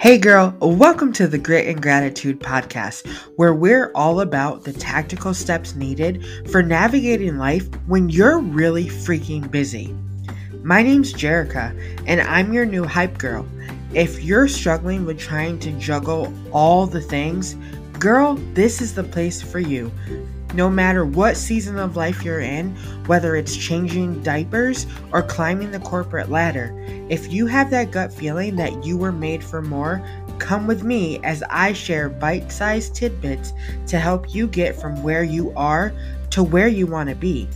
Hey girl, welcome to the Grit and Gratitude podcast, where we're all about the tactical steps needed for navigating life when you're really freaking busy. My name's Jerica, and I'm your new hype girl. If you're struggling with trying to juggle all the things, girl, this is the place for you. No matter what season of life you're in, whether it's changing diapers or climbing the corporate ladder, if you have that gut feeling that you were made for more, come with me as I share bite sized tidbits to help you get from where you are to where you want to be.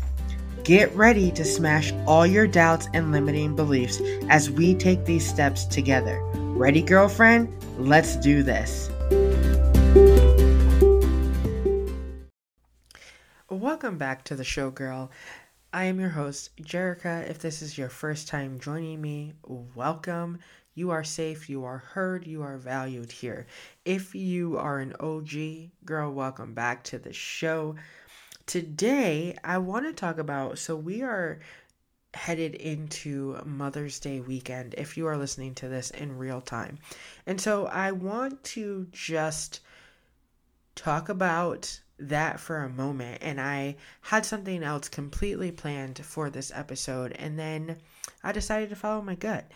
Get ready to smash all your doubts and limiting beliefs as we take these steps together. Ready, girlfriend? Let's do this. Welcome back to the show, girl. I am your host, Jerica. If this is your first time joining me, welcome. You are safe, you are heard, you are valued here. If you are an OG, girl, welcome back to the show. Today, I want to talk about so we are headed into Mother's Day weekend if you are listening to this in real time. And so I want to just talk about that for a moment and I had something else completely planned for this episode and then I decided to follow my gut.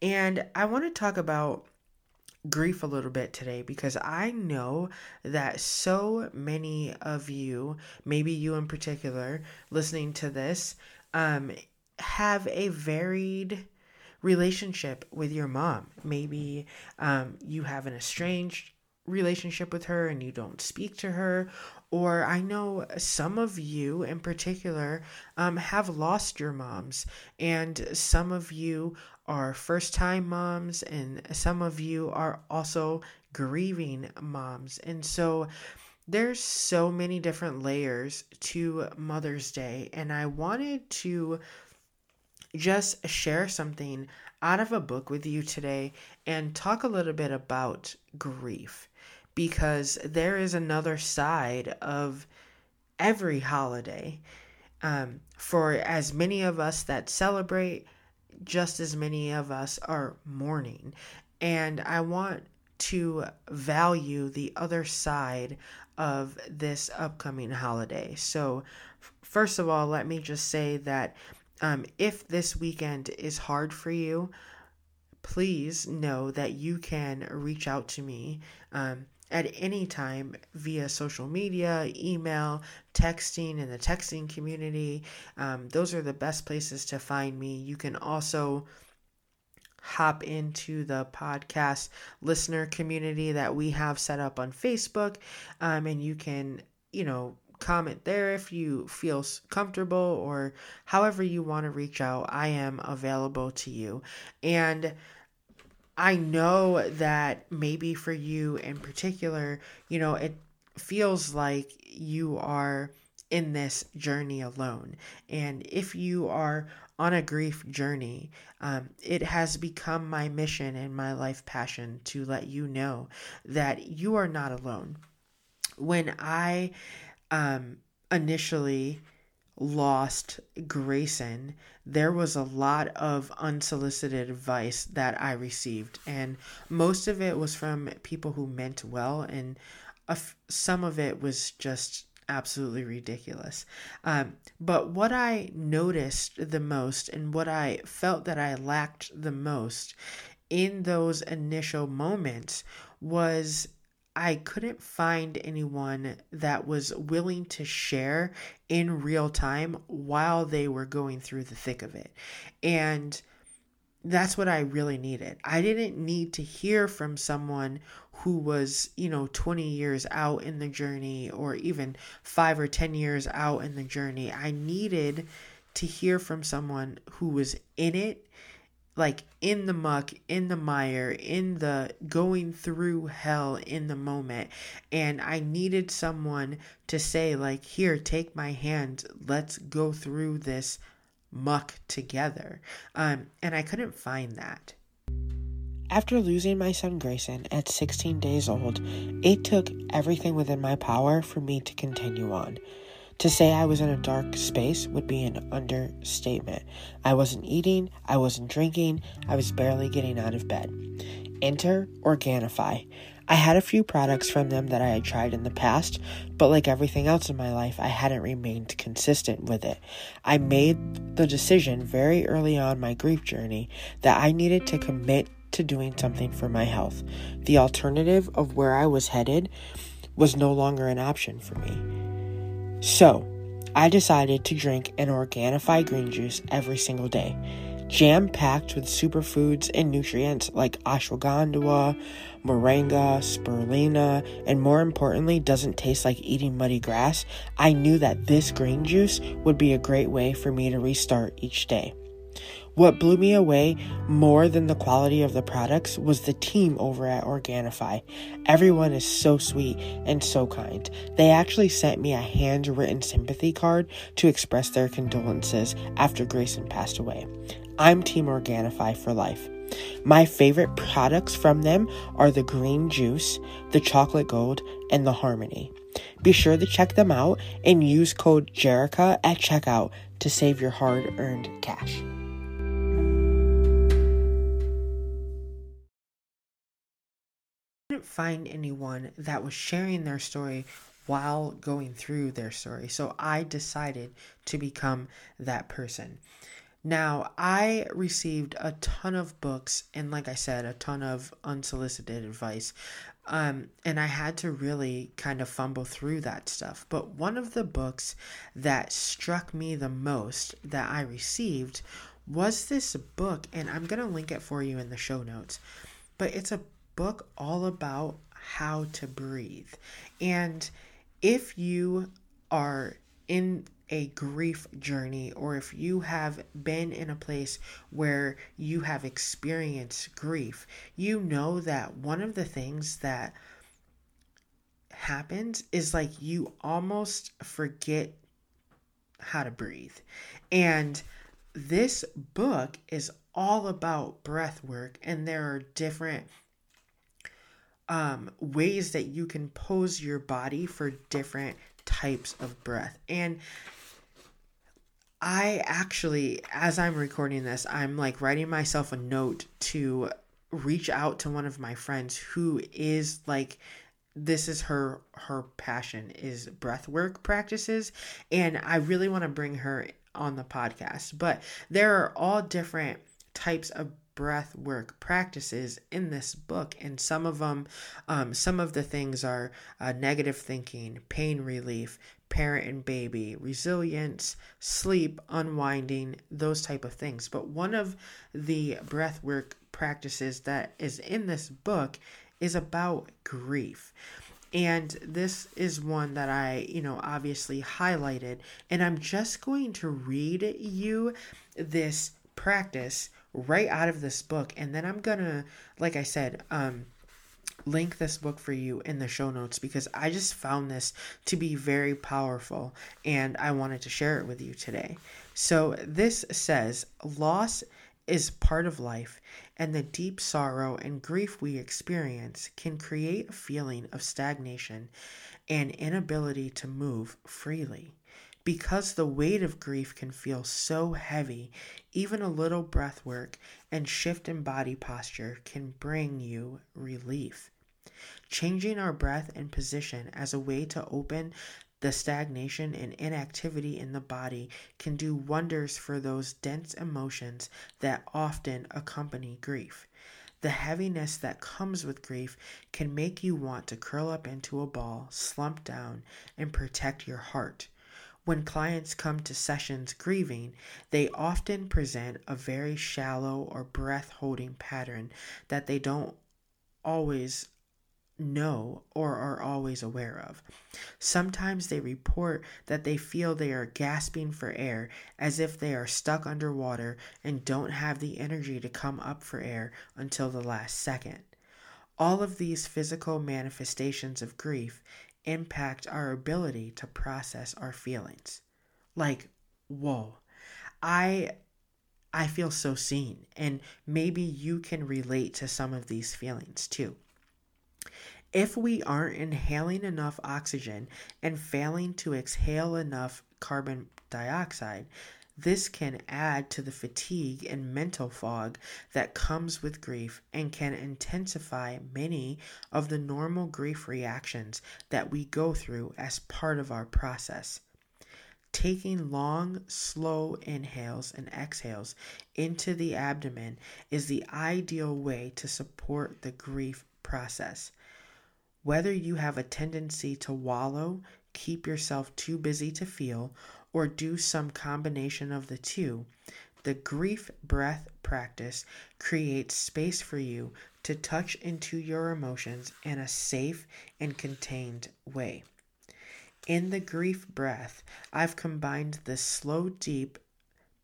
And I want to talk about grief a little bit today because I know that so many of you, maybe you in particular, listening to this, um, have a varied relationship with your mom. Maybe um, you have an estranged relationship with her and you don't speak to her, or I know some of you in particular um, have lost your moms, and some of you are first time moms, and some of you are also grieving moms. And so there's so many different layers to Mother's Day, and I wanted to just share something out of a book with you today and talk a little bit about grief because there is another side of every holiday. Um, for as many of us that celebrate, just as many of us are mourning. And I want to value the other side of this upcoming holiday. So, first of all, let me just say that um, if this weekend is hard for you, please know that you can reach out to me. Um, at any time via social media, email, texting in the texting community. Um, those are the best places to find me. You can also hop into the podcast listener community that we have set up on Facebook, um, and you can, you know, comment there if you feel comfortable or however you want to reach out. I am available to you. And I know that maybe for you in particular, you know, it feels like you are in this journey alone. And if you are on a grief journey, um, it has become my mission and my life passion to let you know that you are not alone. When I um, initially lost Grayson, there was a lot of unsolicited advice that I received, and most of it was from people who meant well, and some of it was just absolutely ridiculous. Um, but what I noticed the most, and what I felt that I lacked the most in those initial moments, was I couldn't find anyone that was willing to share in real time while they were going through the thick of it. And that's what I really needed. I didn't need to hear from someone who was, you know, 20 years out in the journey or even 5 or 10 years out in the journey. I needed to hear from someone who was in it like in the muck, in the mire, in the going through hell in the moment. And I needed someone to say, like, here, take my hand, let's go through this muck together. Um, and I couldn't find that. After losing my son Grayson at 16 days old, it took everything within my power for me to continue on. To say I was in a dark space would be an understatement. I wasn't eating, I wasn't drinking, I was barely getting out of bed. Enter Organifi. I had a few products from them that I had tried in the past, but like everything else in my life, I hadn't remained consistent with it. I made the decision very early on my grief journey that I needed to commit to doing something for my health. The alternative of where I was headed was no longer an option for me. So, I decided to drink an Organifi green juice every single day, jam packed with superfoods and nutrients like ashwagandha, moringa, spirulina, and more importantly, doesn't taste like eating muddy grass. I knew that this green juice would be a great way for me to restart each day. What blew me away more than the quality of the products was the team over at Organifi. Everyone is so sweet and so kind. They actually sent me a handwritten sympathy card to express their condolences after Grayson passed away. I'm Team Organifi for life. My favorite products from them are the green juice, the chocolate gold, and the harmony. Be sure to check them out and use code JERICA at checkout to save your hard earned cash. Find anyone that was sharing their story while going through their story. So I decided to become that person. Now, I received a ton of books and, like I said, a ton of unsolicited advice. Um, and I had to really kind of fumble through that stuff. But one of the books that struck me the most that I received was this book, and I'm going to link it for you in the show notes. But it's a book all about how to breathe. And if you are in a grief journey or if you have been in a place where you have experienced grief, you know that one of the things that happens is like you almost forget how to breathe. And this book is all about breath work, and there are different um, ways that you can pose your body for different types of breath. And I actually, as I'm recording this, I'm like writing myself a note to reach out to one of my friends who is like this is her her passion is breath work practices and I really want to bring her on the podcast. But there are all different types of breath work practices in this book and some of them um, some of the things are uh, negative thinking pain relief parent and baby resilience sleep unwinding those type of things but one of the breath work practices that is in this book is about grief and this is one that I, you know, obviously highlighted. And I'm just going to read you this practice right out of this book. And then I'm gonna, like I said, um, link this book for you in the show notes because I just found this to be very powerful and I wanted to share it with you today. So, this says loss is part of life, and the deep sorrow and grief we experience can create a feeling of stagnation and inability to move freely. Because the weight of grief can feel so heavy, even a little breath work and shift in body posture can bring you relief. Changing our breath and position as a way to open the stagnation and inactivity in the body can do wonders for those dense emotions that often accompany grief. The heaviness that comes with grief can make you want to curl up into a ball, slump down, and protect your heart. When clients come to sessions grieving, they often present a very shallow or breath holding pattern that they don't always know or are always aware of. Sometimes they report that they feel they are gasping for air as if they are stuck underwater and don't have the energy to come up for air until the last second. All of these physical manifestations of grief impact our ability to process our feelings. Like, whoa. I I feel so seen and maybe you can relate to some of these feelings too. If we aren't inhaling enough oxygen and failing to exhale enough carbon dioxide, This can add to the fatigue and mental fog that comes with grief and can intensify many of the normal grief reactions that we go through as part of our process. Taking long, slow inhales and exhales into the abdomen is the ideal way to support the grief process. Whether you have a tendency to wallow, keep yourself too busy to feel, or do some combination of the two, the grief breath practice creates space for you to touch into your emotions in a safe and contained way. In the grief breath, I've combined the slow, deep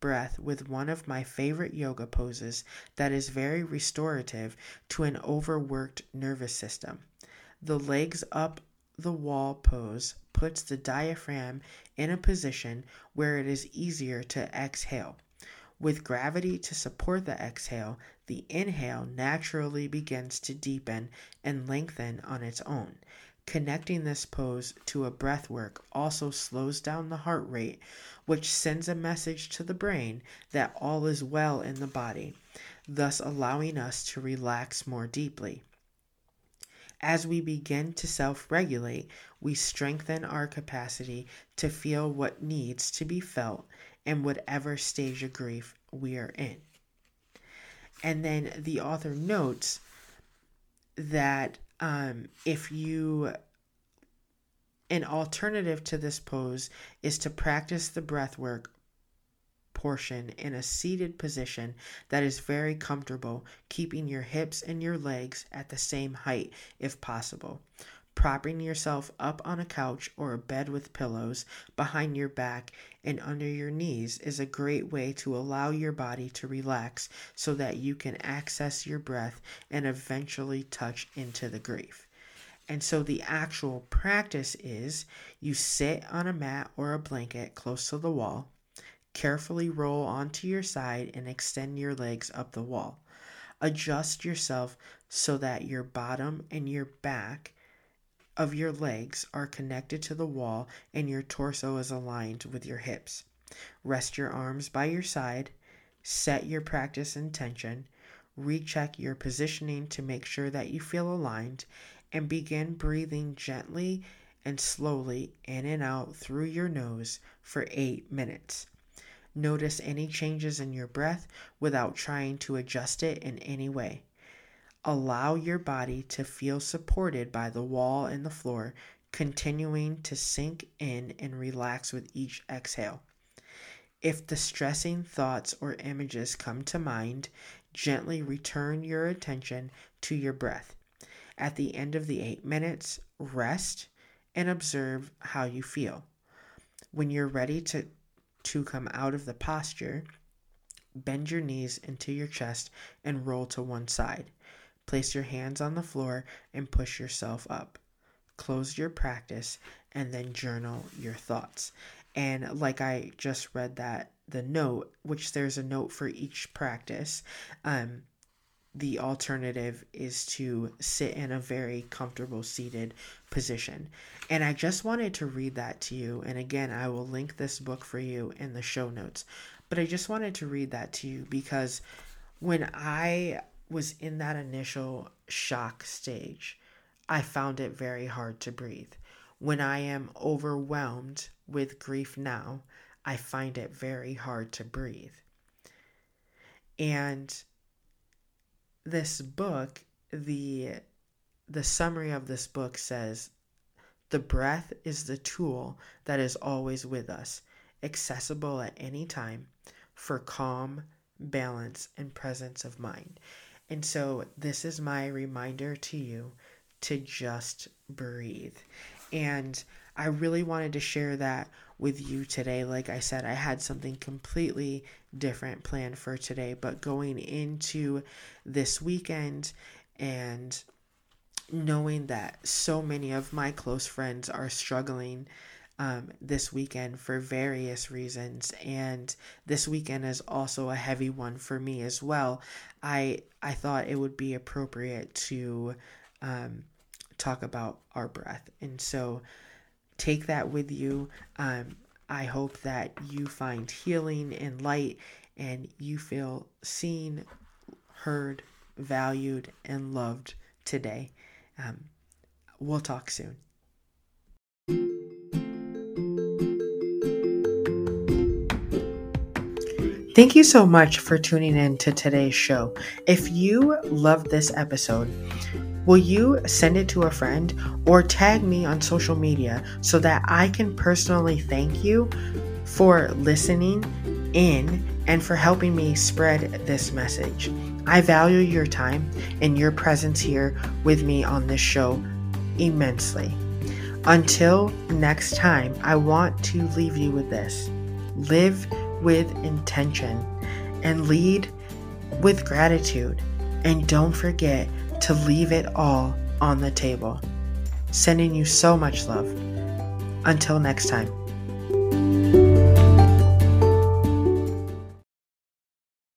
breath with one of my favorite yoga poses that is very restorative to an overworked nervous system. The legs up the wall pose puts the diaphragm in a position where it is easier to exhale. With gravity to support the exhale, the inhale naturally begins to deepen and lengthen on its own. Connecting this pose to a breath work also slows down the heart rate, which sends a message to the brain that all is well in the body, thus allowing us to relax more deeply. As we begin to self regulate, we strengthen our capacity to feel what needs to be felt in whatever stage of grief we are in. And then the author notes that um, if you an alternative to this pose is to practice the breath work portion in a seated position that is very comfortable, keeping your hips and your legs at the same height if possible. Propping yourself up on a couch or a bed with pillows behind your back and under your knees is a great way to allow your body to relax so that you can access your breath and eventually touch into the grief. And so the actual practice is you sit on a mat or a blanket close to the wall, carefully roll onto your side and extend your legs up the wall. Adjust yourself so that your bottom and your back of your legs are connected to the wall and your torso is aligned with your hips. Rest your arms by your side, set your practice intention, recheck your positioning to make sure that you feel aligned, and begin breathing gently and slowly in and out through your nose for eight minutes. Notice any changes in your breath without trying to adjust it in any way. Allow your body to feel supported by the wall and the floor, continuing to sink in and relax with each exhale. If distressing thoughts or images come to mind, gently return your attention to your breath. At the end of the eight minutes, rest and observe how you feel. When you're ready to, to come out of the posture, bend your knees into your chest and roll to one side. Place your hands on the floor and push yourself up. Close your practice and then journal your thoughts. And like I just read that, the note, which there's a note for each practice, um, the alternative is to sit in a very comfortable seated position. And I just wanted to read that to you. And again, I will link this book for you in the show notes. But I just wanted to read that to you because when I was in that initial shock stage, I found it very hard to breathe. When I am overwhelmed with grief now, I find it very hard to breathe. And this book, the the summary of this book says the breath is the tool that is always with us, accessible at any time for calm, balance, and presence of mind. And so, this is my reminder to you to just breathe. And I really wanted to share that with you today. Like I said, I had something completely different planned for today, but going into this weekend and knowing that so many of my close friends are struggling um, this weekend for various reasons, and this weekend is also a heavy one for me as well. I I thought it would be appropriate to um, talk about our breath, and so take that with you. Um, I hope that you find healing and light and you feel seen, heard, valued, and loved today. Um, we'll talk soon. Thank you so much for tuning in to today's show. If you loved this episode, will you send it to a friend or tag me on social media so that I can personally thank you for listening in and for helping me spread this message? I value your time and your presence here with me on this show immensely. Until next time, I want to leave you with this live with intention and lead with gratitude. And don't forget to leave it all on the table. Sending you so much love. Until next time.